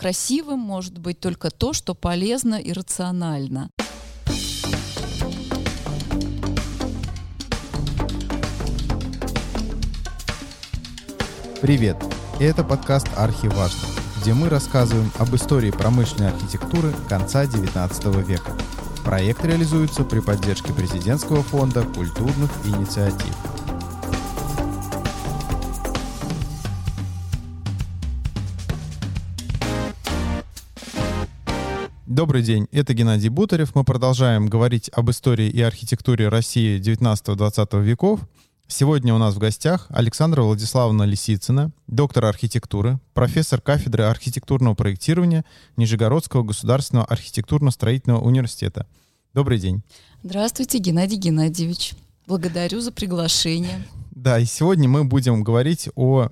красивым может быть только то, что полезно и рационально. Привет! Это подкаст «Архиважно», где мы рассказываем об истории промышленной архитектуры конца XIX века. Проект реализуется при поддержке Президентского фонда культурных инициатив. Добрый день, это Геннадий Бутарев. Мы продолжаем говорить об истории и архитектуре России 19-20 веков – Сегодня у нас в гостях Александра Владиславовна Лисицына, доктор архитектуры, профессор кафедры архитектурного проектирования Нижегородского государственного архитектурно-строительного университета. Добрый день. Здравствуйте, Геннадий Геннадьевич. Благодарю за приглашение. Да, и сегодня мы будем говорить о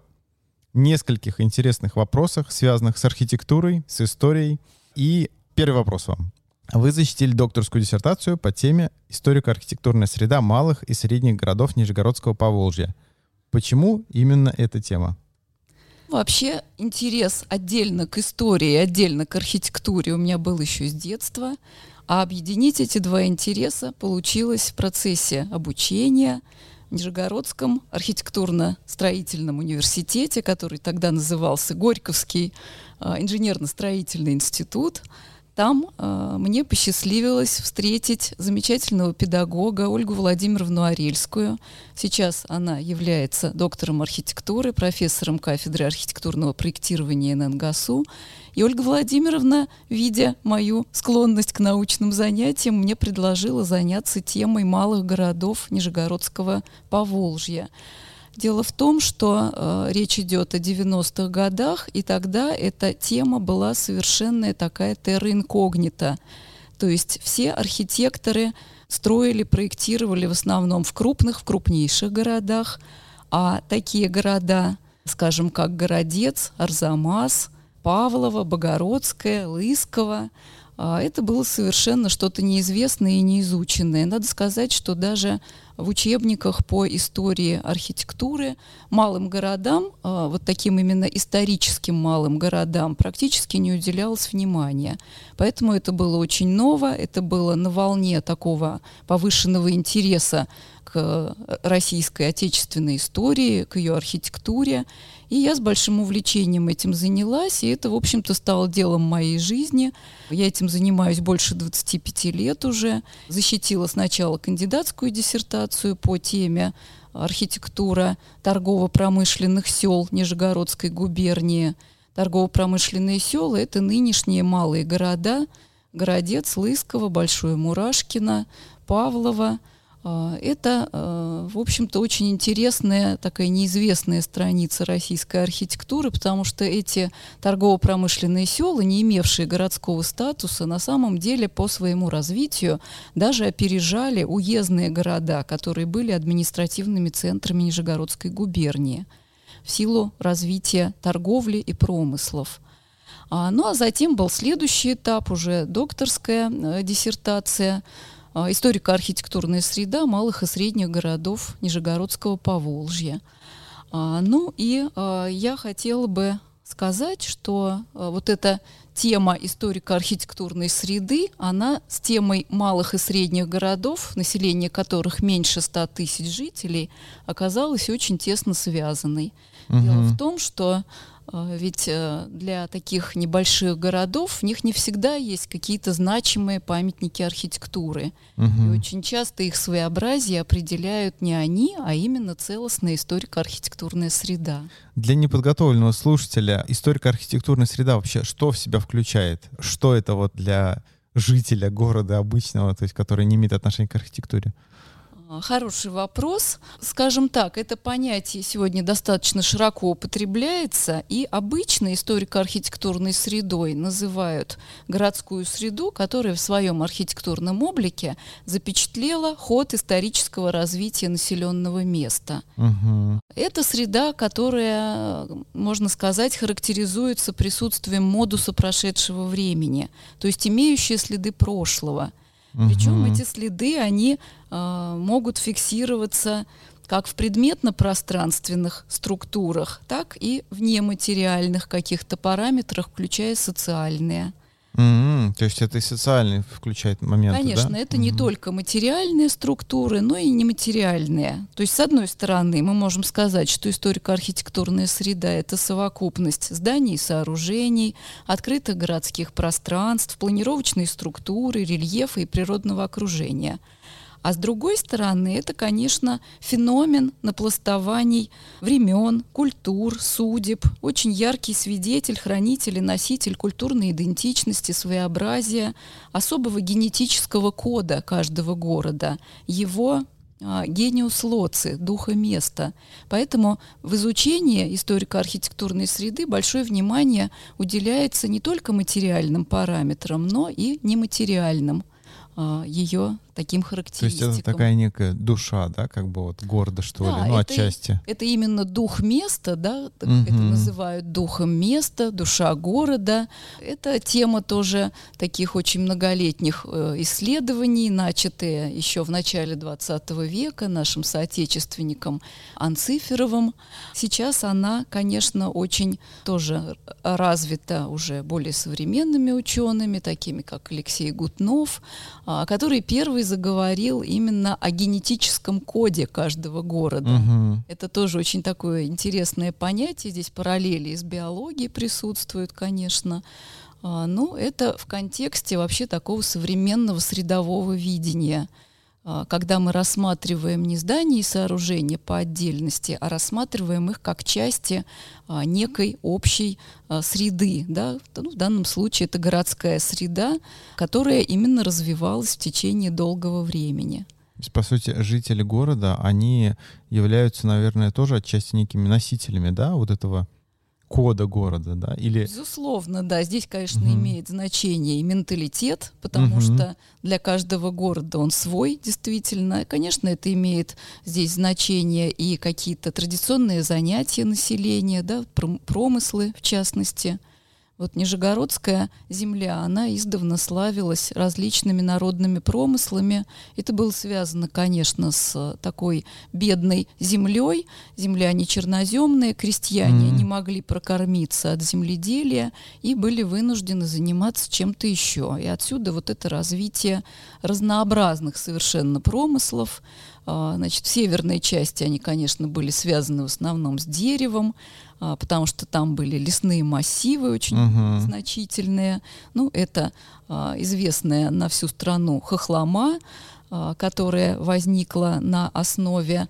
нескольких интересных вопросах, связанных с архитектурой, с историей. И первый вопрос вам. Вы защитили докторскую диссертацию по теме «Историко-архитектурная среда малых и средних городов Нижегородского Поволжья». Почему именно эта тема? Вообще интерес отдельно к истории, отдельно к архитектуре у меня был еще с детства, а объединить эти два интереса получилось в процессе обучения в Нижегородском архитектурно-строительном университете, который тогда назывался Горьковский а, инженерно-строительный институт – там э, мне посчастливилось встретить замечательного педагога Ольгу Владимировну Арельскую. Сейчас она является доктором архитектуры, профессором кафедры архитектурного проектирования ННГАСУ. И Ольга Владимировна, видя мою склонность к научным занятиям, мне предложила заняться темой малых городов Нижегородского Поволжья. Дело в том, что э, речь идет о 90-х годах, и тогда эта тема была совершенно такая терра инкогнита. То есть все архитекторы строили, проектировали в основном в крупных, в крупнейших городах, а такие города, скажем, как Городец, Арзамас, Павлово, Богородское, Лысково, а, это было совершенно что-то неизвестное и неизученное. Надо сказать, что даже в учебниках по истории архитектуры малым городам, а, вот таким именно историческим малым городам, практически не уделялось внимания. Поэтому это было очень ново, это было на волне такого повышенного интереса к российской отечественной истории, к ее архитектуре. И я с большим увлечением этим занялась, и это, в общем-то, стало делом моей жизни. Я этим занимаюсь больше 25 лет уже. Защитила сначала кандидатскую диссертацию по теме архитектура торгово-промышленных сел Нижегородской губернии. Торгово-промышленные села – это нынешние малые города, Городец, Лысково, Большое Мурашкино, Павлово – это, а, в общем-то, очень интересная, такая неизвестная страница российской архитектуры, потому что эти торгово-промышленные села, не имевшие городского статуса, на самом деле по своему развитию даже опережали уездные города, которые были административными центрами Нижегородской губернии в силу развития торговли и промыслов. А, ну а затем был следующий этап, уже докторская э, диссертация – а, историко-архитектурная среда малых и средних городов Нижегородского Поволжья. А, ну и а, я хотела бы сказать, что вот эта тема историко-архитектурной среды, она с темой малых и средних городов, население которых меньше 100 тысяч жителей, оказалась очень тесно связанной. Угу. Дело в том, что а, ведь э, для таких небольших городов в них не всегда есть какие-то значимые памятники архитектуры. Угу. И очень часто их своеобразие определяют не они, а именно целостная историко-архитектурная среда. Для неподготовленного слушателя историко-архитектурная среда вообще что в себя включает? Что это вот для жителя города обычного, то есть который не имеет отношения к архитектуре? А, хороший вопрос. Скажем так, это понятие сегодня достаточно широко употребляется, и обычно историко-архитектурной средой называют городскую среду, которая в своем архитектурном облике запечатлела ход исторического развития населенного места. Угу. Это среда, которая, можно сказать, характеризуется присутствием модуса прошедшего времени, то есть имеющие следы прошлого – причем эти следы, они э, могут фиксироваться как в предметно-пространственных структурах, так и в нематериальных каких-то параметрах, включая социальные. Mm-hmm. То есть это и социальный включает момент. Конечно, да? это mm-hmm. не только материальные структуры, но и нематериальные. То есть, с одной стороны, мы можем сказать, что историко-архитектурная среда — это совокупность зданий и сооружений, открытых городских пространств, планировочной структуры, рельефа и природного окружения — а с другой стороны, это, конечно, феномен напластований времен, культур, судеб, очень яркий свидетель, хранитель и носитель культурной идентичности, своеобразия, особого генетического кода каждого города, его а, гениус лоци, духа места. Поэтому в изучении историко-архитектурной среды большое внимание уделяется не только материальным параметрам, но и нематериальным а, ее таким характеристикам. То есть это такая некая душа, да, как бы вот города, что да, ли, ну, это, отчасти. Это именно дух места, да, угу. это называют духом места, душа города. Это тема тоже таких очень многолетних э, исследований, начатые еще в начале 20 века нашим соотечественником Анциферовым. Сейчас она, конечно, очень тоже развита уже более современными учеными, такими как Алексей Гутнов, а, который первый заговорил именно о генетическом коде каждого города. Угу. Это тоже очень такое интересное понятие. Здесь параллели с биологией присутствуют, конечно. А, ну, это в контексте вообще такого современного средового видения – когда мы рассматриваем не здания и сооружения по отдельности, а рассматриваем их как части а, некой общей а, среды. Да? Ну, в данном случае это городская среда, которая именно развивалась в течение долгого времени. По сути, жители города, они являются, наверное, тоже отчасти некими носителями, да, вот этого кода города, да? Или... Безусловно, да. Здесь, конечно, угу. имеет значение и менталитет, потому угу. что для каждого города он свой, действительно. Конечно, это имеет здесь значение и какие-то традиционные занятия населения, да, промыслы, в частности. Вот Нижегородская земля, она издавна славилась различными народными промыслами. Это было связано, конечно, с такой бедной землей. Земля не черноземная, крестьяне mm-hmm. не могли прокормиться от земледелия и были вынуждены заниматься чем-то еще. И отсюда вот это развитие разнообразных совершенно промыслов. А, значит, в северной части они, конечно, были связаны в основном с деревом, потому что там были лесные массивы очень uh-huh. значительные. Ну, это а, известная на всю страну хохлома, а, которая возникла на основе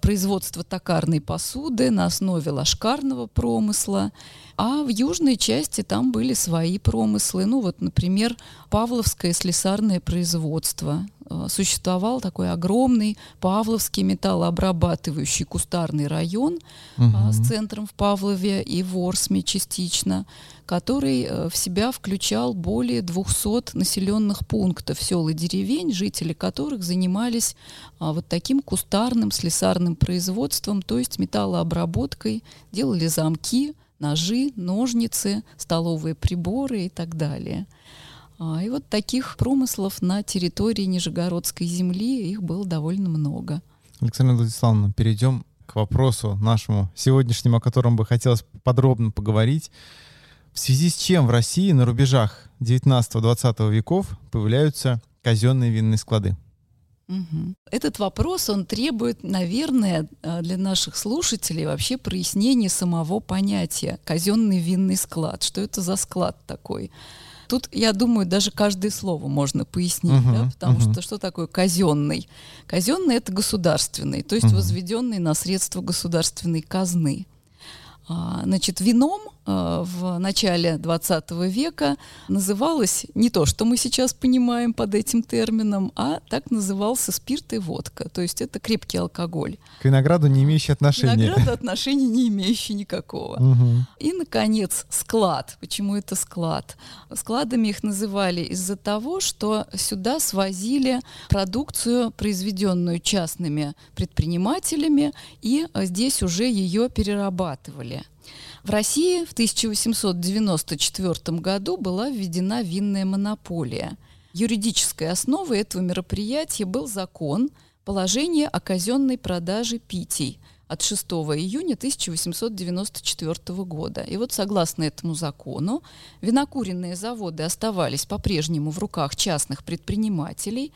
производства токарной посуды, на основе ложкарного промысла. А в южной части там были свои промыслы. Ну вот, например, Павловское слесарное производство. Э, существовал такой огромный Павловский металлообрабатывающий кустарный район угу. с центром в Павлове и в Орсме частично, который э, в себя включал более 200 населенных пунктов сел и деревень, жители которых занимались а, вот таким кустарным слесарным производством, то есть металлообработкой, делали замки, ножи, ножницы, столовые приборы и так далее. А, и вот таких промыслов на территории Нижегородской земли их было довольно много. Александра Владиславовна, перейдем к вопросу нашему сегодняшнему, о котором бы хотелось подробно поговорить. В связи с чем в России на рубежах 19-20 веков появляются казенные винные склады? Угу. Этот вопрос, он требует, наверное, э, для наших слушателей вообще прояснения самого понятия казенный винный склад. Что это за склад такой? Тут, я думаю, даже каждое слово можно пояснить, uh-huh, да, потому uh-huh. что что такое казенный? Казенный это государственный, то есть uh-huh. возведенный на средства государственной казны. А, значит, вином в начале 20 века называлось не то, что мы сейчас понимаем под этим термином, а так назывался спирт и водка. То есть это крепкий алкоголь. К винограду не имеющий отношения. К винограду отношения не имеющий никакого. Угу. И, наконец, склад. Почему это склад? Складами их называли из-за того, что сюда свозили продукцию, произведенную частными предпринимателями, и здесь уже ее перерабатывали. В России в 1894 году была введена винная монополия. Юридической основой этого мероприятия был закон, положение о казенной продаже питий от 6 июня 1894 года. И вот согласно этому закону винокуренные заводы оставались по-прежнему в руках частных предпринимателей,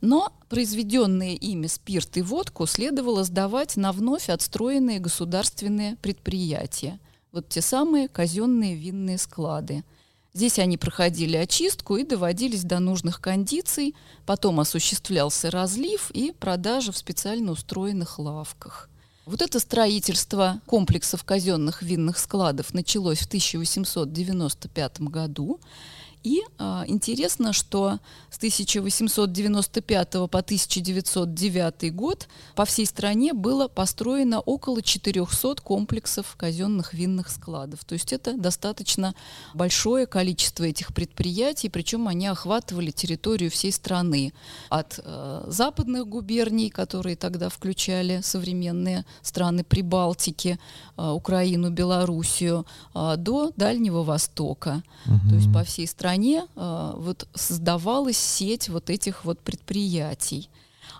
но произведенные ими спирт и водку следовало сдавать на вновь отстроенные государственные предприятия. Вот те самые казенные винные склады. Здесь они проходили очистку и доводились до нужных кондиций, потом осуществлялся разлив и продажа в специально устроенных лавках. Вот это строительство комплексов казенных винных складов началось в 1895 году. И а, интересно, что с 1895 по 1909 год по всей стране было построено около 400 комплексов казенных винных складов. То есть это достаточно большое количество этих предприятий, причем они охватывали территорию всей страны. От э, западных губерний, которые тогда включали современные страны Прибалтики, э, Украину, Белоруссию, э, до Дальнего Востока. Угу. То есть по всей стране стране э, вот создавалась сеть вот этих вот предприятий.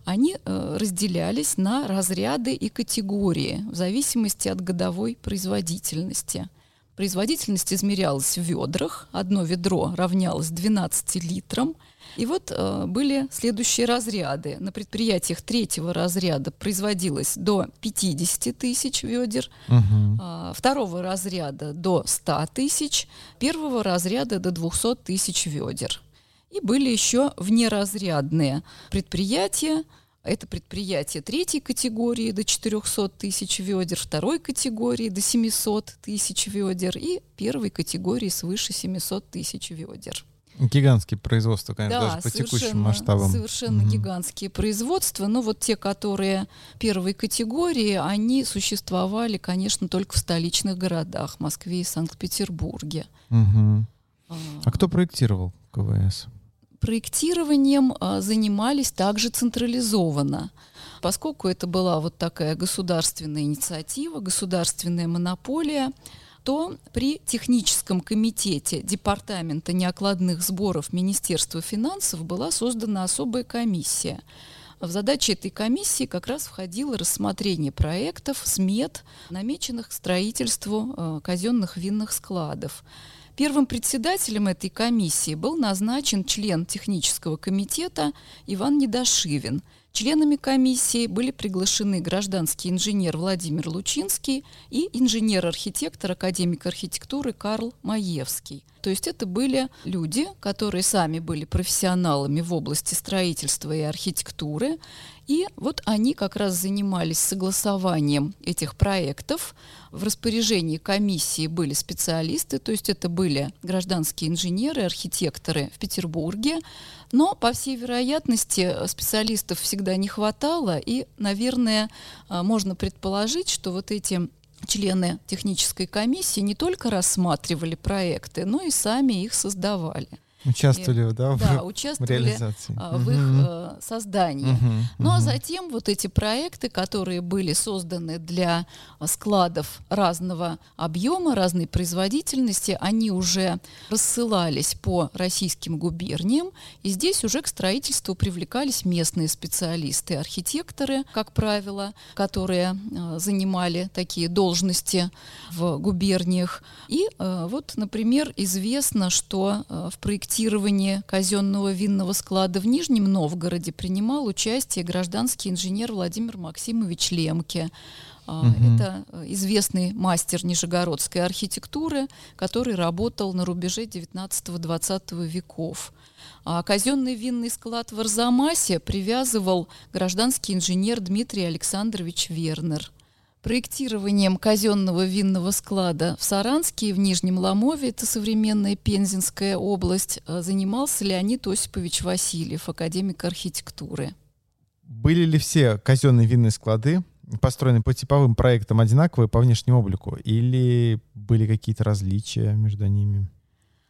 Они э, разделялись на разряды и категории в зависимости от годовой производительности. Производительность измерялась в ведрах. Одно ведро равнялось 12 литрам – и вот э, были следующие разряды. На предприятиях третьего разряда производилось до 50 тысяч ведер, угу. э, второго разряда до 100 тысяч, первого разряда до 200 тысяч ведер. И были еще внеразрядные предприятия, это предприятия третьей категории до 400 тысяч ведер, второй категории до 700 тысяч ведер и первой категории свыше 700 тысяч ведер. Гигантские производства, конечно, да, даже по текущим масштабам. Совершенно угу. гигантские производства. Но вот те, которые первой категории, они существовали, конечно, только в столичных городах, Москве и Санкт-Петербурге. Угу. А, а кто проектировал КВС? Проектированием а, занимались также централизованно. Поскольку это была вот такая государственная инициатива, государственная монополия, что при техническом комитете Департамента неокладных сборов Министерства финансов была создана особая комиссия. В задачи этой комиссии как раз входило рассмотрение проектов, смет, намеченных к строительству э, казенных винных складов. Первым председателем этой комиссии был назначен член технического комитета Иван Недошивин – Членами комиссии были приглашены гражданский инженер Владимир Лучинский и инженер-архитектор, академик архитектуры Карл Маевский. То есть это были люди, которые сами были профессионалами в области строительства и архитектуры, и вот они как раз занимались согласованием этих проектов. В распоряжении комиссии были специалисты, то есть это были гражданские инженеры, архитекторы в Петербурге. Но, по всей вероятности, специалистов всегда не хватало, и, наверное, а, можно предположить, что вот эти члены технической комиссии не только рассматривали проекты, но и сами их создавали. Участвовали, и, да, в, да, участвовали в реализации. А, в их э, создании. Угу, ну а затем вот эти проекты, которые были созданы для складов разного объема, разной производительности, они уже рассылались по российским губерниям, и здесь уже к строительству привлекались местные специалисты, архитекторы, как правило, которые э, занимали такие должности в губерниях. И э, вот, например, известно, что э, в проекте проектировании казенного винного склада в Нижнем Новгороде принимал участие гражданский инженер Владимир Максимович Лемке. Угу. Это э, известный мастер нижегородской архитектуры, который работал на рубеже 19-20 веков. А казенный винный склад в Арзамасе привязывал гражданский инженер Дмитрий Александрович Вернер. Проектированием казенного винного склада в Саранске и в Нижнем Ломове, это современная Пензенская область, э, занимался Леонид Осипович Васильев, академик архитектуры. Были ли все казенные винные склады построены по типовым проектам одинаковые по внешнему облику или были какие-то различия между ними?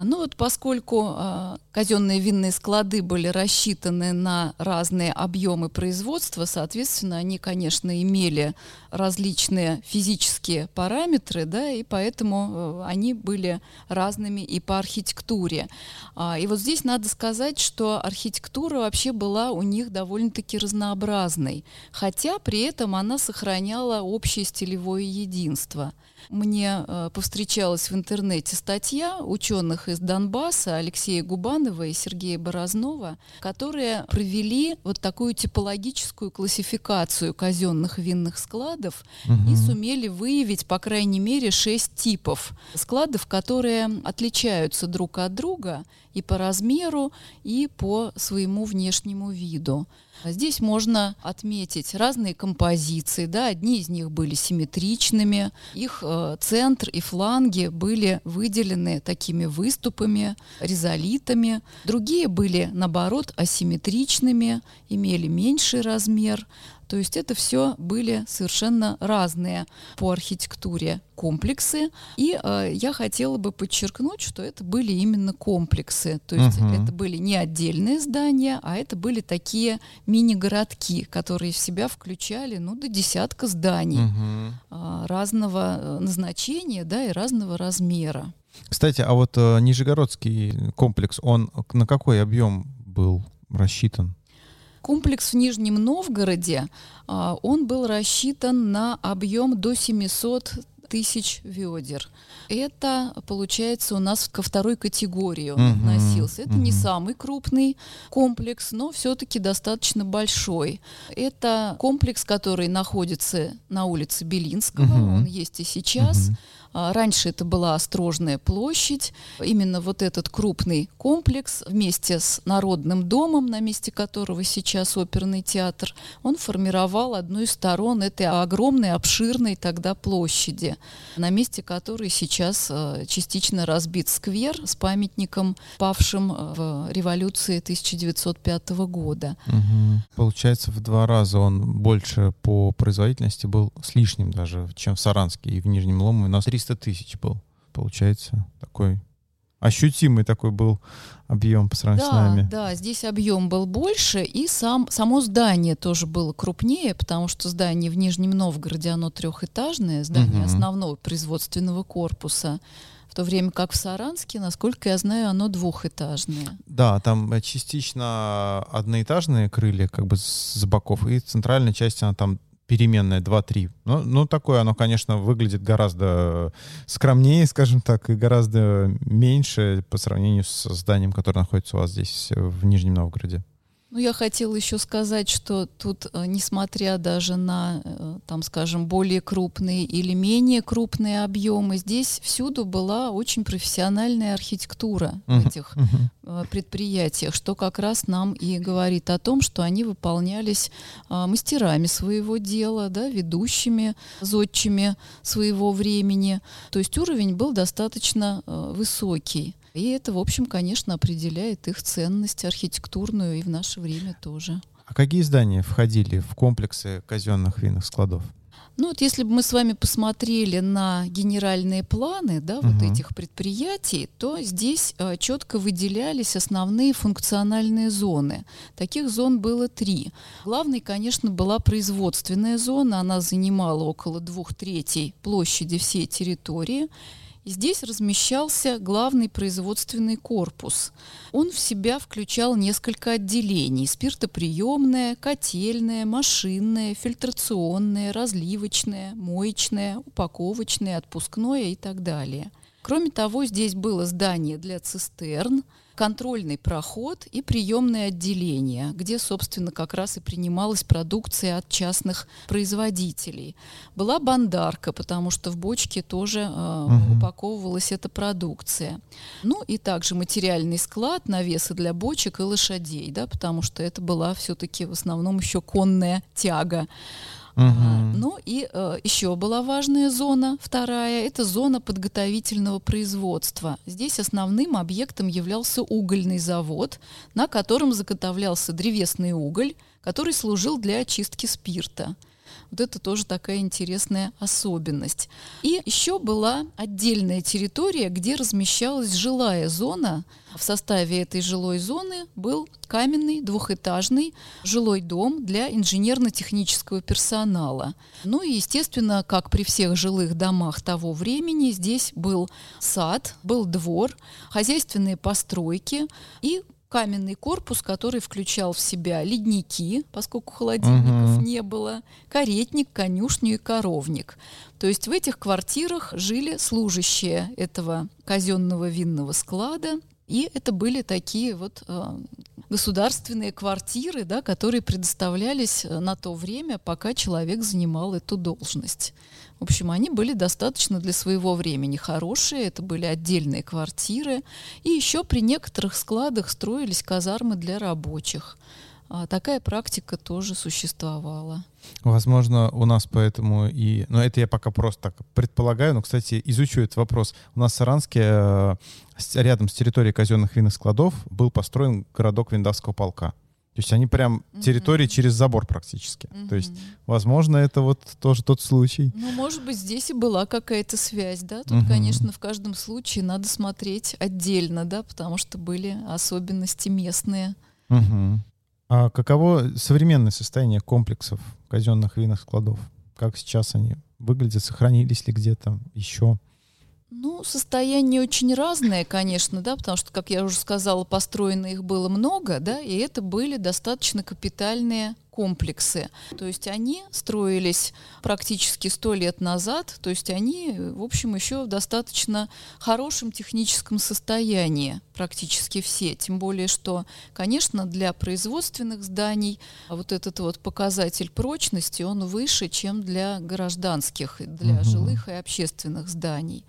Ну вот поскольку э, казенные винные склады были рассчитаны на разные объемы производства, соответственно, они, конечно, имели различные физические параметры, да, и поэтому э, они были разными и по архитектуре. А, и вот здесь надо сказать, что архитектура вообще была у них довольно-таки разнообразной, хотя при этом она сохраняла общее стилевое единство мне э, повстречалась в интернете статья ученых из Донбасса Алексея Губанова и Сергея Борознова, которые провели вот такую типологическую классификацию казенных винных складов угу. и сумели выявить, по крайней мере, шесть типов складов, которые отличаются друг от друга и по размеру, и по своему внешнему виду. Здесь можно отметить разные композиции. Да? Одни из них были симметричными, их э, центр и фланги были выделены такими выступами, резолитами. Другие были, наоборот, асимметричными, имели меньший размер. То есть это все были совершенно разные по архитектуре комплексы. И э, я хотела бы подчеркнуть, что это были именно комплексы. То есть uh-huh. это были не отдельные здания, а это были такие мини-городки, которые в себя включали ну, до десятка зданий uh-huh. э, разного э, назначения да, и разного размера. Кстати, а вот э, Нижегородский комплекс, он на какой объем был рассчитан? Комплекс в Нижнем Новгороде, а, он был рассчитан на объем до 700 тысяч ведер. Это, получается, у нас ко второй категории он uh-huh, относился. Это uh-huh. не самый крупный комплекс, но все-таки достаточно большой. Это комплекс, который находится на улице Белинского, uh-huh. он есть и сейчас. Uh-huh. А, раньше это была Острожная площадь. Именно вот этот крупный комплекс вместе с Народным домом, на месте которого сейчас оперный театр, он формировал одну из сторон этой огромной, обширной тогда площади, на месте которой сейчас а, частично разбит сквер с памятником павшим а, в революции 1905 года. Угу. Получается, в два раза он больше по производительности был с лишним даже, чем в Саранске и в Нижнем Ломове. У нас 300 тысяч был, получается, такой ощутимый такой был объем по сравнению да, с нами. Да, здесь объем был больше, и сам, само здание тоже было крупнее, потому что здание в Нижнем Новгороде, оно трехэтажное, здание угу. основного производственного корпуса, в то время как в Саранске, насколько я знаю, оно двухэтажное. Да, там частично одноэтажные крылья как бы с боков, и центральная часть, она там переменная 2-3. Ну, ну, такое оно, конечно, выглядит гораздо скромнее, скажем так, и гораздо меньше по сравнению с зданием, которое находится у вас здесь в Нижнем Новгороде. Ну, я хотела еще сказать, что тут, э, несмотря даже на, э, там, скажем, более крупные или менее крупные объемы, здесь всюду была очень профессиональная архитектура uh-huh, в этих uh-huh. предприятиях, что как раз нам и говорит о том, что они выполнялись мастерами своего дела, да, ведущими, зодчими своего времени. То есть уровень был достаточно высокий. И это, в общем, конечно, определяет их ценность архитектурную и в наше время тоже. А какие здания входили в комплексы казенных винных складов? Ну вот если бы мы с вами посмотрели на генеральные планы да, угу. вот этих предприятий, то здесь э, четко выделялись основные функциональные зоны. Таких зон было три. Главной, конечно, была производственная зона. Она занимала около двух третей площади всей территории. Здесь размещался главный производственный корпус. Он в себя включал несколько отделений – спиртоприемное, котельное, машинное, фильтрационное, разливочное, моечное, упаковочное, отпускное и так далее. Кроме того, здесь было здание для цистерн – контрольный проход и приемное отделение, где, собственно, как раз и принималась продукция от частных производителей. Была бандарка, потому что в бочке тоже э, угу. упаковывалась эта продукция. Ну и также материальный склад, навесы для бочек и лошадей, да, потому что это была все-таки в основном еще конная тяга. Угу. Ну и э, еще была важная зона, вторая, это зона подготовительного производства. Здесь основным объектом являлся угольный завод, на котором заготовлялся древесный уголь, который служил для очистки спирта. Вот это тоже такая интересная особенность. И еще была отдельная территория, где размещалась жилая зона. В составе этой жилой зоны был каменный двухэтажный жилой дом для инженерно-технического персонала. Ну и, естественно, как при всех жилых домах того времени, здесь был сад, был двор, хозяйственные постройки и каменный корпус, который включал в себя ледники, поскольку холодильников угу. не было, каретник, конюшню и коровник. То есть в этих квартирах жили служащие этого казенного винного склада, и это были такие вот э, государственные квартиры, да, которые предоставлялись э, на то время, пока человек занимал эту должность. В общем, они были достаточно для своего времени хорошие, это были отдельные квартиры. И еще при некоторых складах строились казармы для рабочих. А такая практика тоже существовала. Возможно, у нас поэтому и... Но это я пока просто так предполагаю. Но, кстати, изучу этот вопрос. У нас в Саранске э, рядом с территорией казенных винных складов был построен городок Виндавского полка. То есть они прям территории mm-hmm. через забор практически. Mm-hmm. То есть, возможно, это вот тоже тот случай. Ну, может быть, здесь и была какая-то связь, да. Тут, mm-hmm. конечно, в каждом случае надо смотреть отдельно, да, потому что были особенности местные. Mm-hmm. А каково современное состояние комплексов казенных винных складов? Как сейчас они выглядят, сохранились ли где-то еще? Ну, состояние очень разное, конечно, да, потому что, как я уже сказала, построено их было много, да, и это были достаточно капитальные комплексы. То есть они строились практически сто лет назад, то есть они, в общем, еще в достаточно хорошем техническом состоянии, практически все. Тем более, что, конечно, для производственных зданий вот этот вот показатель прочности, он выше, чем для гражданских, для угу. жилых и общественных зданий.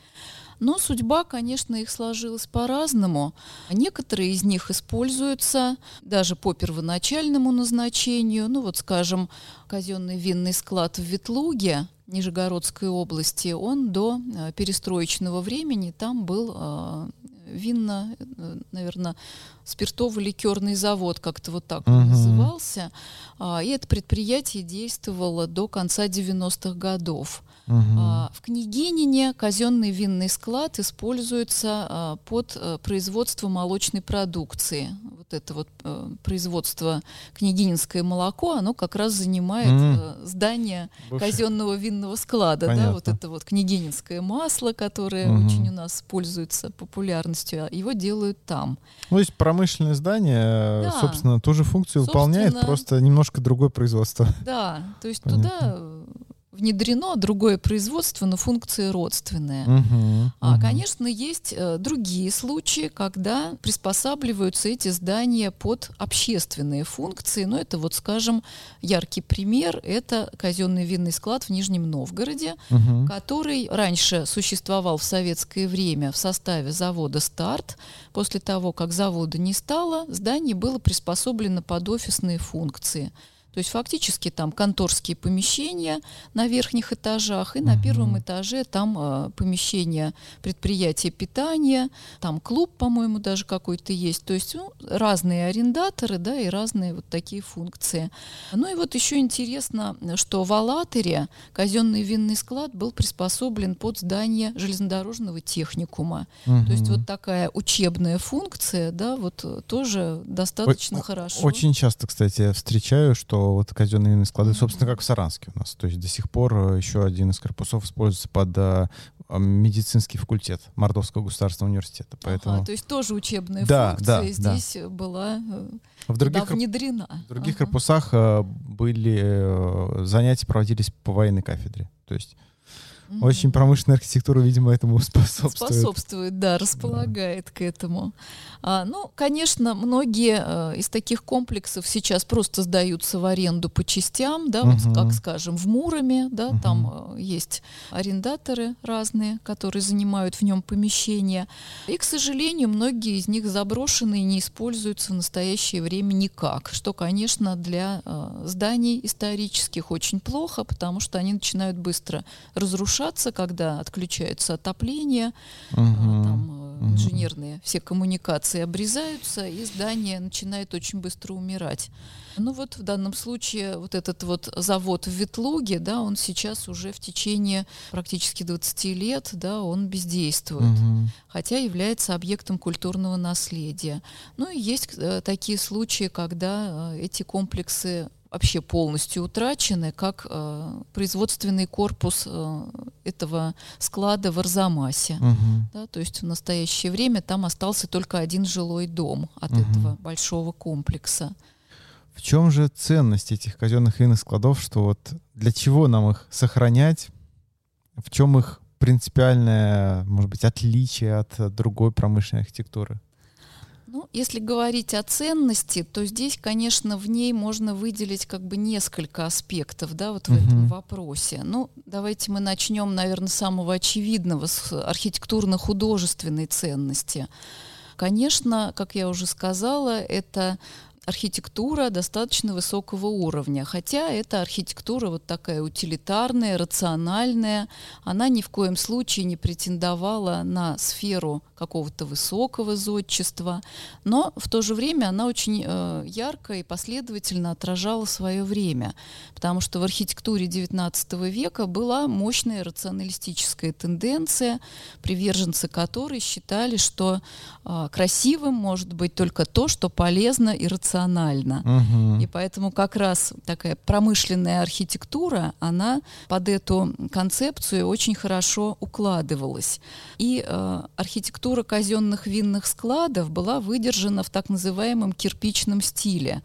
Но судьба, конечно, их сложилась по-разному. Некоторые из них используются даже по первоначальному назначению. Ну вот, скажем, казенный винный склад в Ветлуге, Нижегородской области, он до э, перестроечного времени там был э, винно, э, наверное, спиртово-ликерный завод, как-то вот так он uh-huh. назывался. А, и это предприятие действовало до конца 90-х годов. Uh-huh. В Княгинине казенный винный склад используется а, под э, производство молочной продукции. Вот это вот э, производство княгининское молоко, оно как раз занимает uh-huh. здание Бывший. казенного винного склада. Да, вот это вот княгининское масло, которое uh-huh. очень у нас пользуется популярностью, его делают там. Ну, то есть промышленное здание, да. собственно, ту же функцию собственно, выполняет, просто немножко другое производство. Да, то есть Понятно. туда внедрено другое производство, но функции родственные. Угу, а, угу. Конечно, есть э, другие случаи, когда приспосабливаются эти здания под общественные функции. Но это вот, скажем, яркий пример – это казенный винный склад в Нижнем Новгороде, угу. который раньше существовал в советское время в составе завода «Старт». После того, как завода не стало, здание было приспособлено под офисные функции – то есть фактически там конторские помещения на верхних этажах, и на первом этаже там э, помещения предприятия питания, там клуб, по-моему, даже какой-то есть. То есть ну, разные арендаторы, да, и разные вот такие функции. Ну и вот еще интересно, что в Алатере казенный винный склад был приспособлен под здание железнодорожного техникума. Угу. То есть вот такая учебная функция, да, вот тоже достаточно О- хорошо. Очень часто, кстати, встречаю, что вот казенные винные склады, собственно, как в Саранске у нас. То есть до сих пор э, еще один из корпусов используется под э, медицинский факультет Мордовского государственного университета. Поэтому... Ага, то есть тоже учебная да, функция да, здесь да. была э, в других, внедрена. В других ага. корпусах были занятия проводились по военной кафедре. То есть Mm-hmm. Очень промышленная архитектура, видимо, этому способствует. Способствует, да, располагает да. к этому. А, ну, конечно, многие а, из таких комплексов сейчас просто сдаются в аренду по частям, да, uh-huh. вот как, скажем, в Муроме, да, uh-huh. там а, есть арендаторы разные, которые занимают в нем помещения. И, к сожалению, многие из них заброшены и не используются в настоящее время никак, что, конечно, для а, зданий исторических очень плохо, потому что они начинают быстро разрушаться разрушаться, когда отключается отопление, угу. там, инженерные все коммуникации обрезаются, и здание начинает очень быстро умирать. Ну вот в данном случае вот этот вот завод в Ветлуге, да, он сейчас уже в течение практически 20 лет, да, он бездействует, угу. хотя является объектом культурного наследия. Ну и есть э, такие случаи, когда э, эти комплексы вообще полностью утрачены, как э, производственный корпус э, этого склада в Арзамасе. Угу. Да, то есть в настоящее время там остался только один жилой дом от угу. этого большого комплекса. В чем же ценность этих казенных винных складов, что вот для чего нам их сохранять, в чем их принципиальное, может быть, отличие от другой промышленной архитектуры? Ну, если говорить о ценности, то здесь, конечно, в ней можно выделить как бы несколько аспектов, да, вот в uh-huh. этом вопросе. Ну, давайте мы начнем, наверное, с самого очевидного, с архитектурно-художественной ценности. Конечно, как я уже сказала, это архитектура достаточно высокого уровня, хотя это архитектура вот такая утилитарная, рациональная, она ни в коем случае не претендовала на сферу какого-то высокого зодчества, но в то же время она очень э, ярко и последовательно отражала свое время, потому что в архитектуре XIX века была мощная рационалистическая тенденция, приверженцы которой считали, что э, красивым может быть только то, что полезно и рационально. Угу. И поэтому как раз такая промышленная архитектура, она под эту концепцию очень хорошо укладывалась. И э, архитектура казенных винных складов была выдержана в так называемом кирпичном стиле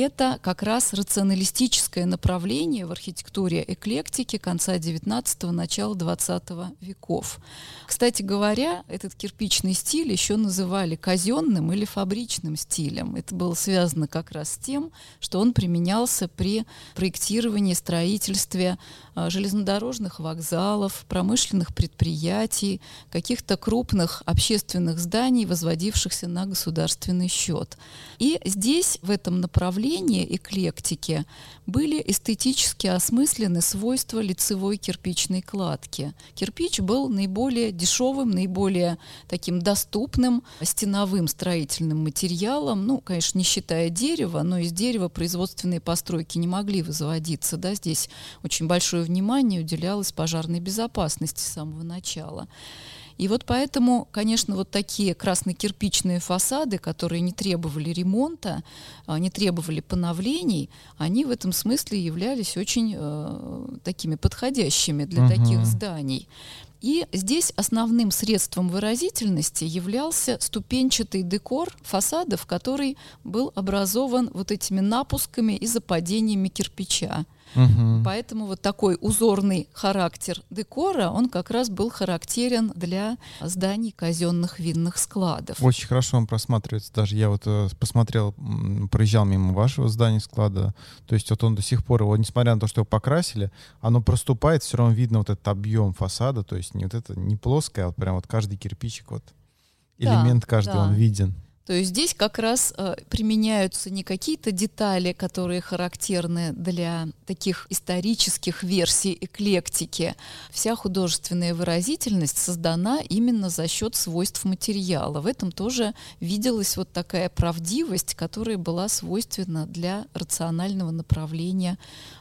это как раз рационалистическое направление в архитектуре эклектики конца XIX – начала XX веков. Кстати говоря, этот кирпичный стиль еще называли казенным или фабричным стилем. Это было связано как раз с тем, что он применялся при проектировании, строительстве а, железнодорожных вокзалов, промышленных предприятий, каких-то крупных общественных зданий, возводившихся на государственный счет. И здесь, в этом направлении, направления эклектики были эстетически осмыслены свойства лицевой кирпичной кладки. Кирпич был наиболее дешевым, наиболее таким доступным стеновым строительным материалом, ну, конечно, не считая дерева, но из дерева производственные постройки не могли возводиться, да, здесь очень большое внимание уделялось пожарной безопасности с самого начала. И вот поэтому, конечно, вот такие красно-кирпичные фасады, которые не требовали ремонта, а, не требовали поновлений, они в этом смысле являлись очень э, такими подходящими для угу. таких зданий. И здесь основным средством выразительности являлся ступенчатый декор фасадов, который был образован вот этими напусками и западениями кирпича. Угу. Поэтому вот такой узорный характер декора, он как раз был характерен для зданий казенных винных складов. Очень хорошо он просматривается. Даже я вот э, посмотрел, проезжал мимо вашего здания склада. То есть вот он до сих пор, его, несмотря на то, что его покрасили, оно проступает, все равно видно вот этот объем фасада. То есть не вот это не плоское, а вот прям вот каждый кирпичик вот элемент да, каждый да. он виден. То есть здесь как раз э, применяются не какие-то детали, которые характерны для таких исторических версий эклектики. Вся художественная выразительность создана именно за счет свойств материала. В этом тоже виделась вот такая правдивость, которая была свойственна для рационального направления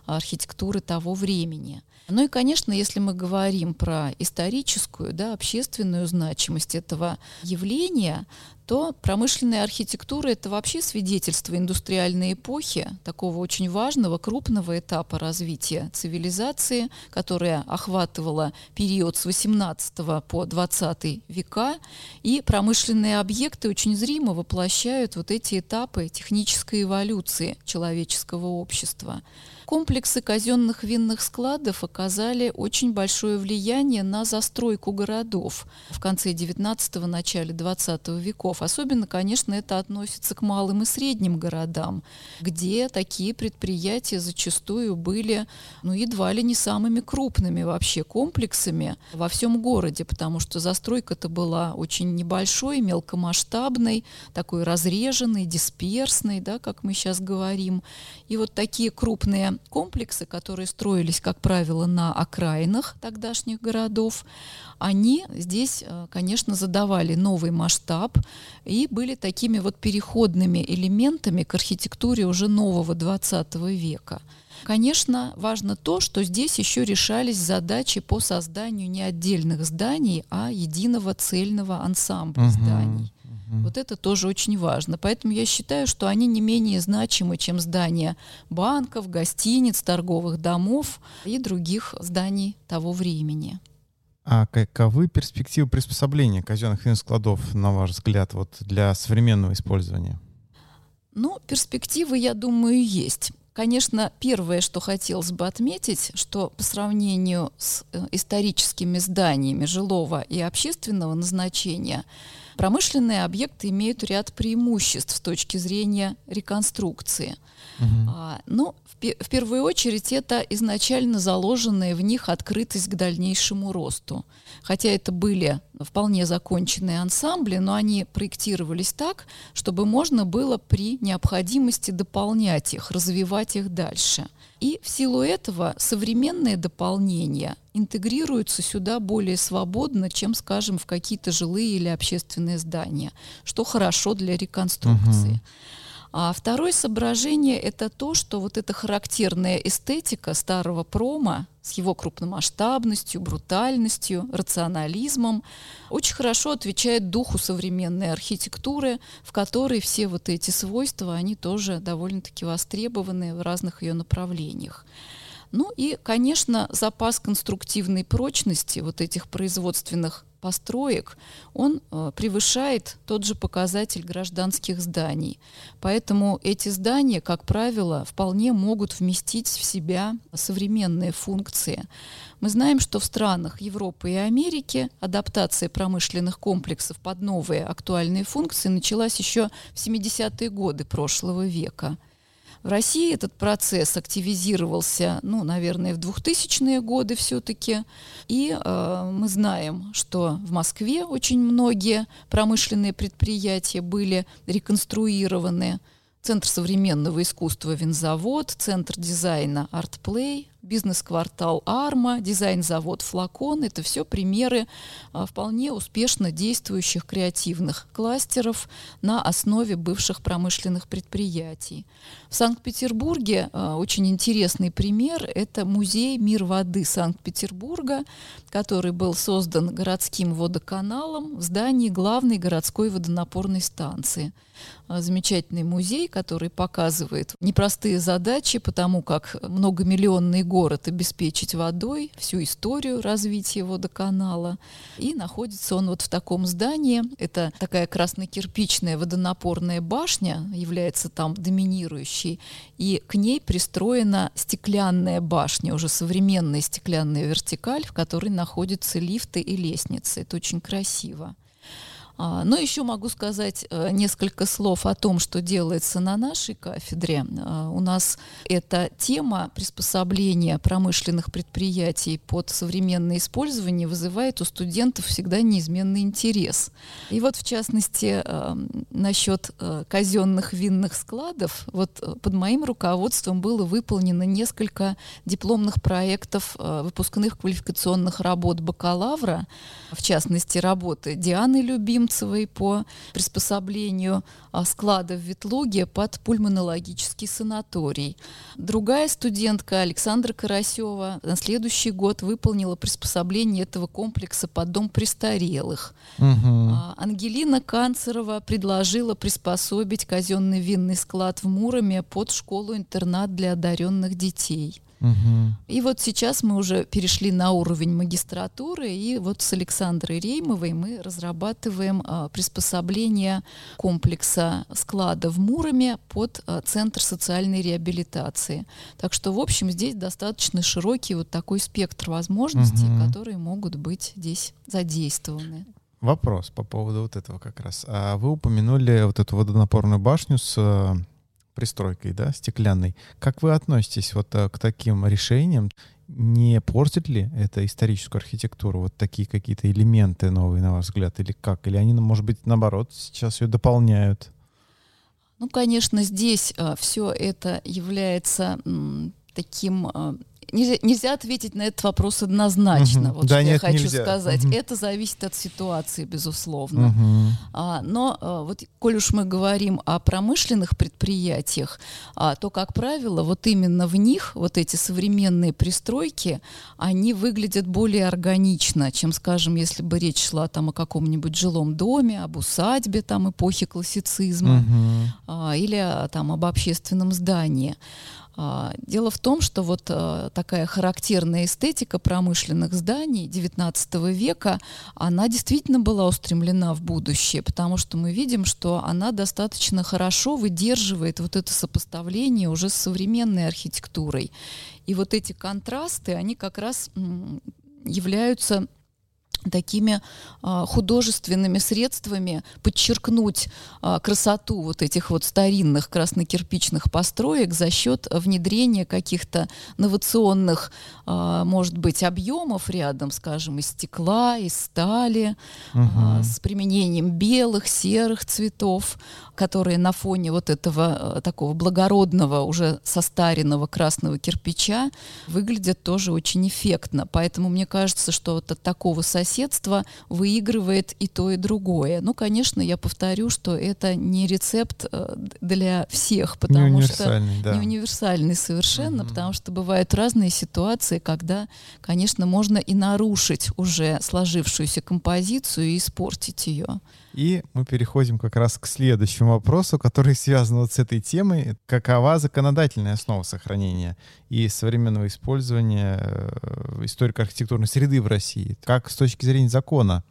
архитектуры того времени. Ну и, конечно, если мы говорим про историческую, да, общественную значимость этого явления, то промышленная архитектура — это вообще свидетельство индустриальной эпохи, такого очень важного, крупного этапа развития цивилизации, которая охватывала период с 18 по 20 века, и промышленные объекты очень зримо воплощают вот эти этапы технической эволюции человеческого общества. Комплексы казенных винных складов оказали очень большое влияние на застройку городов в конце 19-го, начале 20 веков. Особенно, конечно, это относится к малым и средним городам, где такие предприятия зачастую были ну, едва ли не самыми крупными вообще комплексами во всем городе, потому что застройка-то была очень небольшой, мелкомасштабной, такой разреженной, дисперсной, да, как мы сейчас говорим. И вот такие крупные комплексы, которые строились, как правило, на окраинах тогдашних городов. Они здесь, э, конечно, задавали новый масштаб и были такими вот переходными элементами к архитектуре уже нового 20 века. Конечно, важно то, что здесь еще решались задачи по созданию не отдельных зданий, а единого цельного ансамбля угу. зданий. Вот это тоже очень важно. Поэтому я считаю, что они не менее значимы, чем здания банков, гостиниц, торговых домов и других зданий того времени. А каковы перспективы приспособления казенных складов, на ваш взгляд, вот для современного использования? Ну, перспективы, я думаю, есть. Конечно, первое, что хотелось бы отметить, что по сравнению с э, историческими зданиями жилого и общественного назначения, промышленные объекты имеют ряд преимуществ с точки зрения реконструкции. Угу. А, ну, в, в первую очередь, это изначально заложенная в них открытость к дальнейшему росту. Хотя это были вполне законченные ансамбли, но они проектировались так, чтобы можно было при необходимости дополнять их, развивать их дальше. И в силу этого современные дополнения интегрируются сюда более свободно, чем, скажем, в какие-то жилые или общественные здания, что хорошо для реконструкции. Угу. А второе соображение – это то, что вот эта характерная эстетика старого прома с его крупномасштабностью, брутальностью, рационализмом очень хорошо отвечает духу современной архитектуры, в которой все вот эти свойства, они тоже довольно-таки востребованы в разных ее направлениях. Ну и, конечно, запас конструктивной прочности вот этих производственных построек, он э, превышает тот же показатель гражданских зданий. Поэтому эти здания, как правило, вполне могут вместить в себя современные функции. Мы знаем, что в странах Европы и Америки адаптация промышленных комплексов под новые актуальные функции началась еще в 70-е годы прошлого века. В России этот процесс активизировался, ну, наверное, в 2000-е годы все-таки. И э, мы знаем, что в Москве очень многие промышленные предприятия были реконструированы. Центр современного искусства «Винзавод», Центр дизайна «Артплей», бизнес-квартал «Арма», дизайн-завод «Флакон» — это все примеры а, вполне успешно действующих креативных кластеров на основе бывших промышленных предприятий. В Санкт-Петербурге а, очень интересный пример — это музей «Мир воды» Санкт-Петербурга, который был создан городским водоканалом в здании главной городской водонапорной станции. А, замечательный музей, который показывает непростые задачи, потому как многомиллионный город город обеспечить водой, всю историю развития водоканала. И находится он вот в таком здании. Это такая красно-кирпичная водонапорная башня, является там доминирующей. И к ней пристроена стеклянная башня, уже современная стеклянная вертикаль, в которой находятся лифты и лестницы. Это очень красиво. А, но еще могу сказать э, несколько слов о том, что делается на нашей кафедре. А, у нас эта тема приспособления промышленных предприятий под современное использование вызывает у студентов всегда неизменный интерес. И вот в частности э, насчет э, казенных винных складов, вот под моим руководством было выполнено несколько дипломных проектов выпускных квалификационных работ бакалавра, в частности работы Дианы Любим, Немцевой по приспособлению а, склада в Ветлуге под пульмонологический санаторий. Другая студентка Александра Карасева на следующий год выполнила приспособление этого комплекса под дом престарелых. Угу. Ангелина Канцерова предложила приспособить казенный винный склад в Муроме под школу-интернат для одаренных детей. И вот сейчас мы уже перешли на уровень магистратуры, и вот с Александрой Реймовой мы разрабатываем а, приспособление комплекса склада в Муроме под а, Центр социальной реабилитации. Так что, в общем, здесь достаточно широкий вот такой спектр возможностей, угу. которые могут быть здесь задействованы. Вопрос по поводу вот этого как раз. А вы упомянули вот эту водонапорную башню с пристройкой, да, стеклянной. Как вы относитесь вот э, к таким решениям? Не портит ли это историческую архитектуру, вот такие какие-то элементы новые, на ваш взгляд, или как? Или они, может быть, наоборот, сейчас ее дополняют? Ну, конечно, здесь а, все это является таким э, нельзя, нельзя ответить на этот вопрос однозначно. Угу. Вот да, что нет, я хочу нельзя. сказать. Угу. Это зависит от ситуации, безусловно. Угу. А, но а, вот, коль уж мы говорим о промышленных предприятиях, а, то, как правило, вот именно в них вот эти современные пристройки, они выглядят более органично, чем, скажем, если бы речь шла там о каком-нибудь жилом доме, об усадьбе там эпохи классицизма угу. а, или а, там об общественном здании. А, дело в том, что вот а, такая характерная эстетика промышленных зданий XIX века, она действительно была устремлена в будущее, потому что мы видим, что она достаточно хорошо выдерживает вот это сопоставление уже с современной архитектурой. И вот эти контрасты, они как раз являются такими а, художественными средствами подчеркнуть а, красоту вот этих вот старинных краснокирпичных построек за счет внедрения каких-то новационных, а, может быть, объемов рядом, скажем, из стекла, из стали, угу. а, с применением белых, серых цветов, которые на фоне вот этого а, такого благородного, уже состаренного красного кирпича выглядят тоже очень эффектно. Поэтому мне кажется, что вот от такого соседа соседство выигрывает и то, и другое. Ну, конечно, я повторю, что это не рецепт э, для всех, потому не что да. не универсальный совершенно, угу. потому что бывают разные ситуации, когда, конечно, можно и нарушить уже сложившуюся композицию и испортить ее. И мы переходим как раз к следующему вопросу, который связан вот с этой темой. Какова законодательная основа сохранения и современного использования э, историко-архитектурной среды в России? Как с точки зрения закона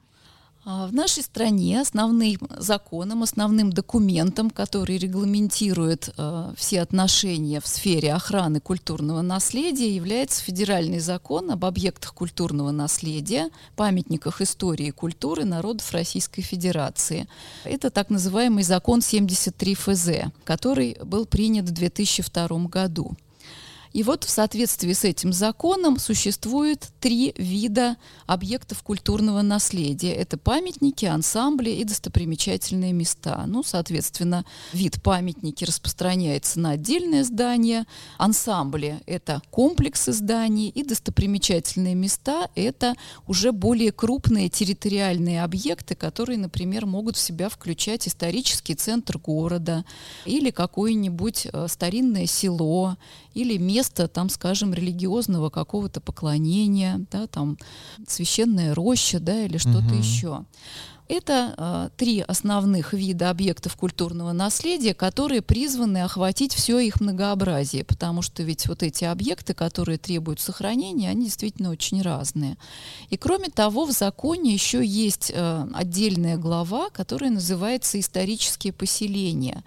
в нашей стране основным законом, основным документом, который регламентирует э, все отношения в сфере охраны культурного наследия, является Федеральный закон об объектах культурного наследия, памятниках истории и культуры народов Российской Федерации. Это так называемый закон 73 ФЗ, который был принят в 2002 году. И вот в соответствии с этим законом существует три вида объектов культурного наследия. Это памятники, ансамбли и достопримечательные места. Ну, соответственно, вид памятники распространяется на отдельные здания, ансамбли — это комплексы зданий, и достопримечательные места — это уже более крупные территориальные объекты, которые, например, могут в себя включать исторический центр города или какое-нибудь э, старинное село или место, там, скажем, религиозного какого-то поклонения, да, там священная роща, да, или что-то угу. еще. Это э, три основных вида объектов культурного наследия, которые призваны охватить все их многообразие, потому что ведь вот эти объекты, которые требуют сохранения, они действительно очень разные. И кроме того, в законе еще есть э, отдельная глава, которая называется «Исторические поселения».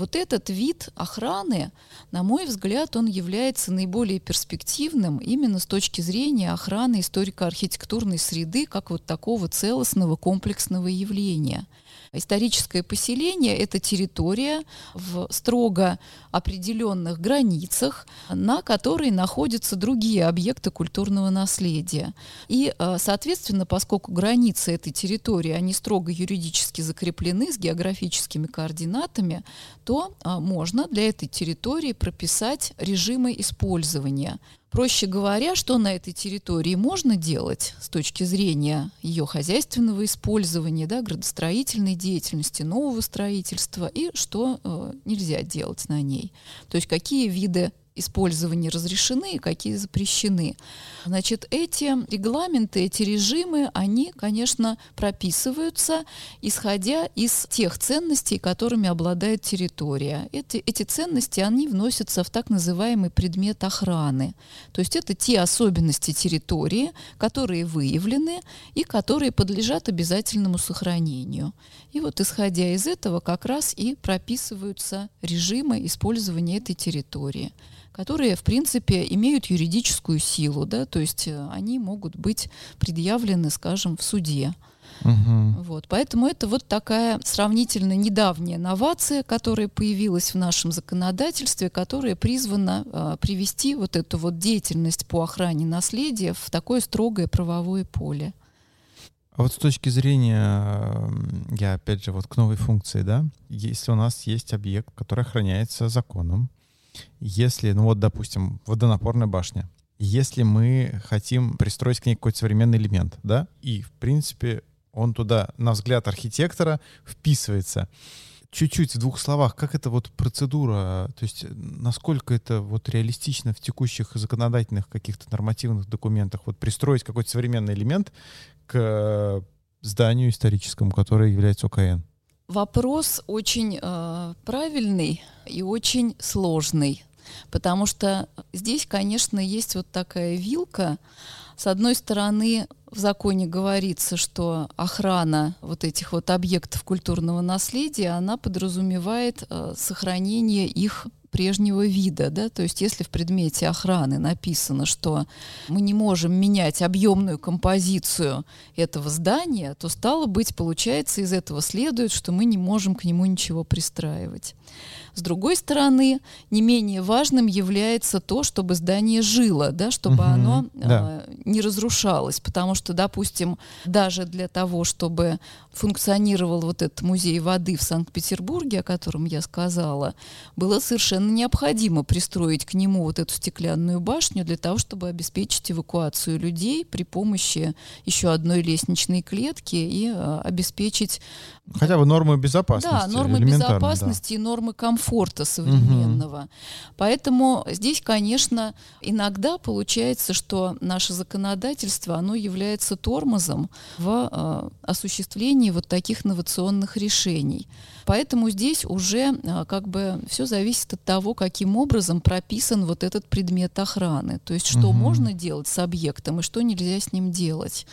Вот этот вид охраны, на мой взгляд, он является наиболее перспективным именно с точки зрения охраны историко-архитектурной среды как вот такого целостного комплексного явления – Историческое поселение – это территория в строго определенных границах, на которой находятся другие объекты культурного наследия. И, э, соответственно, поскольку границы этой территории, они строго юридически закреплены с географическими координатами, то э, можно для этой территории прописать режимы использования. Проще говоря, что на этой территории можно делать с точки зрения ее хозяйственного использования, да, градостроительной деятельности, нового строительства и что э, нельзя делать на ней. То есть какие виды использования разрешены и какие запрещены. Значит, эти регламенты, эти режимы, они, конечно, прописываются, исходя из тех ценностей, которыми обладает территория. Эти, эти ценности, они вносятся в так называемый предмет охраны. То есть это те особенности территории, которые выявлены и которые подлежат обязательному сохранению. И вот исходя из этого как раз и прописываются режимы использования этой территории которые, в принципе, имеют юридическую силу, да, то есть э, они могут быть предъявлены, скажем, в суде. Угу. Вот, поэтому это вот такая сравнительно недавняя новация, которая появилась в нашем законодательстве, которая призвана э, привести вот эту вот деятельность по охране наследия в такое строгое правовое поле. А вот с точки зрения, я опять же вот к новой функции, да, если у нас есть объект, который охраняется законом, Если, ну вот, допустим, водонапорная башня, если мы хотим пристроить к ней какой-то современный элемент, да, и, в принципе, он туда, на взгляд архитектора, вписывается. Чуть-чуть в двух словах, как это вот процедура, то есть насколько это вот реалистично в текущих законодательных каких-то нормативных документах, вот пристроить какой-то современный элемент к зданию историческому, которое является ОКН? Вопрос очень э, правильный и очень сложный, потому что здесь, конечно, есть вот такая вилка. С одной стороны, в законе говорится, что охрана вот этих вот объектов культурного наследия, она подразумевает э, сохранение их прежнего вида, да, то есть если в предмете охраны написано, что мы не можем менять объемную композицию этого здания, то стало быть, получается, из этого следует, что мы не можем к нему ничего пристраивать. С другой стороны, не менее важным является то, чтобы здание жило, да, чтобы угу, оно да. э, не разрушалось, потому что, допустим, даже для того, чтобы функционировал вот этот музей воды в Санкт-Петербурге, о котором я сказала, было совершенно необходимо пристроить к нему вот эту стеклянную башню для того, чтобы обеспечить эвакуацию людей при помощи еще одной лестничной клетки и э, обеспечить Хотя бы нормы безопасности. Да, нормы безопасности да. и нормы комфорта современного. Угу. Поэтому здесь, конечно, иногда получается, что наше законодательство, оно является тормозом в э, осуществлении вот таких инновационных решений. Поэтому здесь уже э, как бы все зависит от того, каким образом прописан вот этот предмет охраны. То есть что угу. можно делать с объектом и что нельзя с ним делать.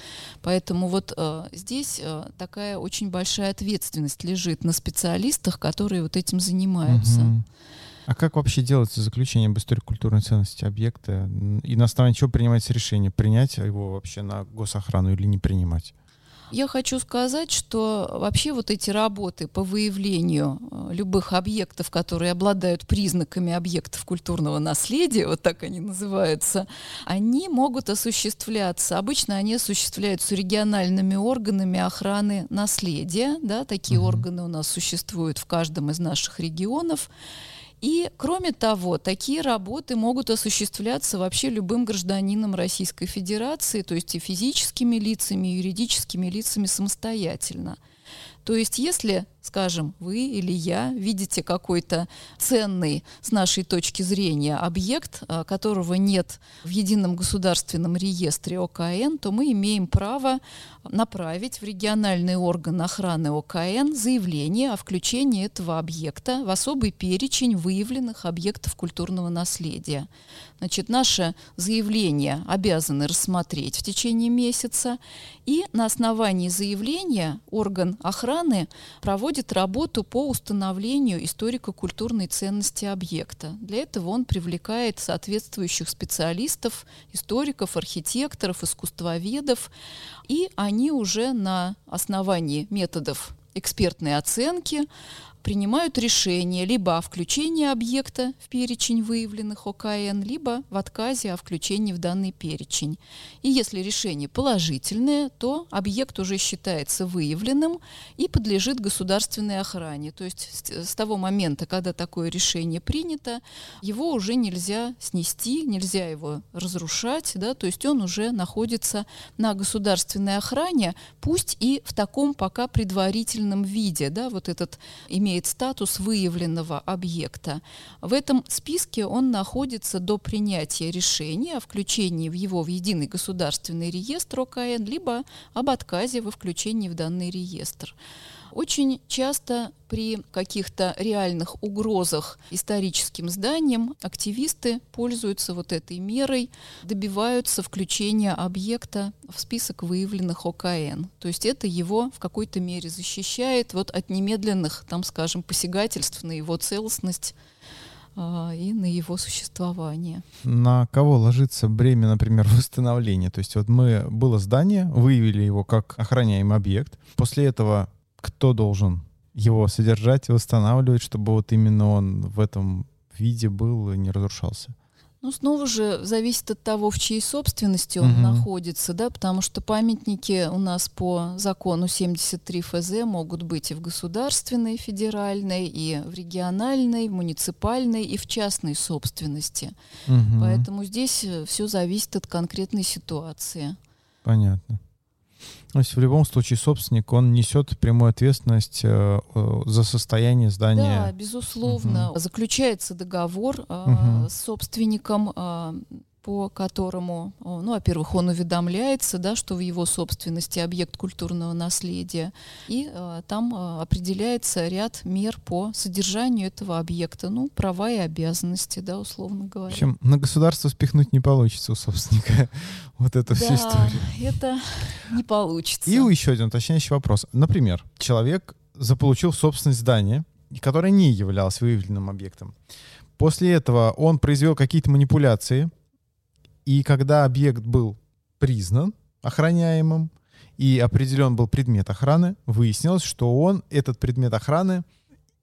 Поэтому вот э, здесь э, такая очень большая ответственность лежит на специалистах, которые вот этим занимаются. Угу. А как вообще делается заключение об истории культурной ценности объекта? И на основании чего принимается решение, принять его вообще на госохрану или не принимать? Я хочу сказать, что вообще вот эти работы по выявлению э, любых объектов, которые обладают признаками объектов культурного наследия, вот так они называются, они могут осуществляться. Обычно они осуществляются региональными органами охраны наследия. Да, такие угу. органы у нас существуют в каждом из наших регионов. И, кроме того, такие работы могут осуществляться вообще любым гражданином Российской Федерации, то есть и физическими лицами, и юридическими лицами самостоятельно. То есть если скажем, вы или я видите какой-то ценный с нашей точки зрения объект, а, которого нет в едином государственном реестре ОКН, то мы имеем право направить в региональный орган охраны ОКН заявление о включении этого объекта в особый перечень выявленных объектов культурного наследия. Значит, наше заявление обязаны рассмотреть в течение месяца, и на основании заявления орган охраны проводит проводит работу по установлению историко-культурной ценности объекта. Для этого он привлекает соответствующих специалистов, историков, архитекторов, искусствоведов, и они уже на основании методов экспертной оценки принимают решение либо о включении объекта в перечень выявленных ОКН, либо в отказе о включении в данный перечень. И если решение положительное, то объект уже считается выявленным и подлежит государственной охране. То есть с, того момента, когда такое решение принято, его уже нельзя снести, нельзя его разрушать, да, то есть он уже находится на государственной охране, пусть и в таком пока предварительном виде, да, вот этот имеет имеет статус выявленного объекта. В этом списке он находится до принятия решения о включении в его в единый государственный реестр ОКН, либо об отказе во включении в данный реестр. Очень часто при каких-то реальных угрозах историческим зданиям активисты пользуются вот этой мерой, добиваются включения объекта в список выявленных ОКН. То есть это его в какой-то мере защищает вот от немедленных, там, скажем, посягательств на его целостность а, и на его существование. На кого ложится бремя, например, восстановления? То есть вот мы, было здание, выявили его как охраняемый объект. После этого кто должен его содержать и восстанавливать, чтобы вот именно он в этом виде был и не разрушался? Ну, снова же зависит от того, в чьей собственности он Мгм. находится, да, потому что памятники у нас по закону 73 ФЗ могут быть и в государственной, федеральной, и в региональной, муниципальной, и в частной собственности. Мгм. Поэтому здесь все зависит от конкретной ситуации. Понятно. То есть в любом случае собственник, он несет прямую ответственность э, э, за состояние Да, здания. безусловно. Заключается договор Мгм. с собственником, по которому, ну, во-первых, он уведомляется, да, что в его собственности объект культурного наследия, и а, там а, определяется ряд мер по содержанию этого объекта, ну, права и обязанности, да, условно В говоря. общем, на государство спихнуть не получится у собственника вот эту всю да, историю. это не получится. И еще один уточняющий вопрос. Например, человек заполучил в собственность здание, которое не являлось выявленным объектом. После этого он произвел какие-то манипуляции, и когда объект был признан охраняемым и определен был предмет охраны, выяснилось, что он этот предмет охраны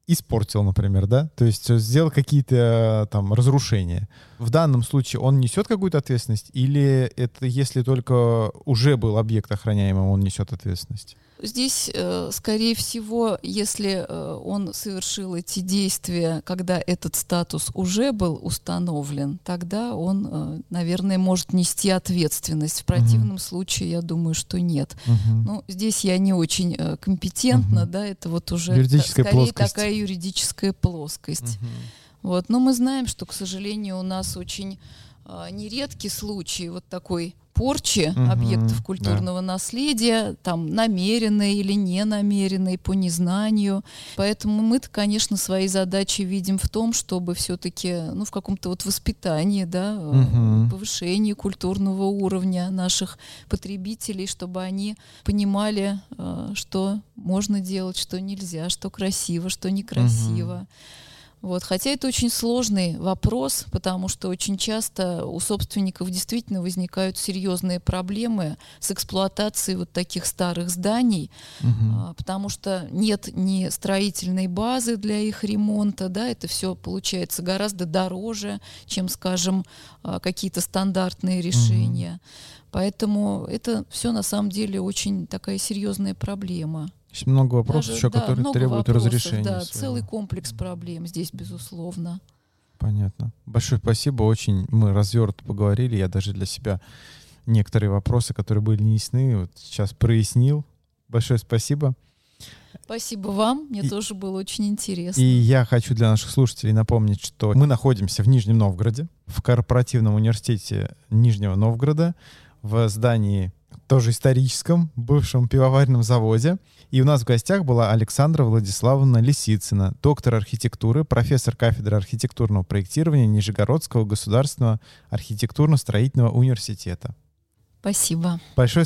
испортил, например, да, то есть э, сделал какие-то э, там разрушения. В данном случае он несет какую-то ответственность или это если только уже был объект охраняемым, он несет ответственность? Здесь, э, скорее всего, если э, он совершил эти действия, когда этот статус уже был установлен, тогда он, э, наверное, может нести ответственность. В противном случае, я думаю, что нет. Мгм. Ну, здесь я не очень э, компетентна, Мгм. да, это вот уже Юридическая скорее плоскость. такая юридическая плоскость. Мгм. Вот. Но мы знаем, что, к сожалению, у нас очень а, нередки случаи вот такой порчи Мгм, объектов да. культурного наследия, там намеренной или не намеренной по незнанию. Поэтому мы-то, конечно, свои задачи видим в том, чтобы все-таки, ну, в каком-то вот воспитании, да, Мгм. повышении культурного уровня наших потребителей, чтобы они понимали, э, что можно делать, что нельзя, что красиво, что некрасиво. Вот. Хотя это очень сложный вопрос, потому что очень часто у собственников действительно возникают серьезные проблемы с эксплуатацией вот таких старых зданий, а, потому что нет ни строительной базы для их ремонта, да, это все получается гораздо дороже, чем, скажем, а, какие-то стандартные решения. Поэтому это все на самом деле очень такая серьезная проблема. Есть много вопросов Даже, еще, да, которые требуют вопросов, разрешения. Да, своего. целый комплекс проблем здесь, безусловно. Понятно. Большое спасибо. Очень мы развернуто поговорили. Я даже для себя некоторые вопросы, которые были не ясны, вот сейчас прояснил. Большое спасибо. Спасибо вам, мне И- тоже было очень интересно. И я хочу для наших слушателей напомнить, что мы находимся в Нижнем Новгороде, в корпоративном университете Нижнего Новгорода, в здании тоже историческом, бывшем пивоваренном заводе. И у нас в гостях была Александра Владиславовна Лисицына, доктор архитектуры, профессор кафедры архитектурного проектирования Нижегородского государственного архитектурно-строительного университета. Спасибо. Большое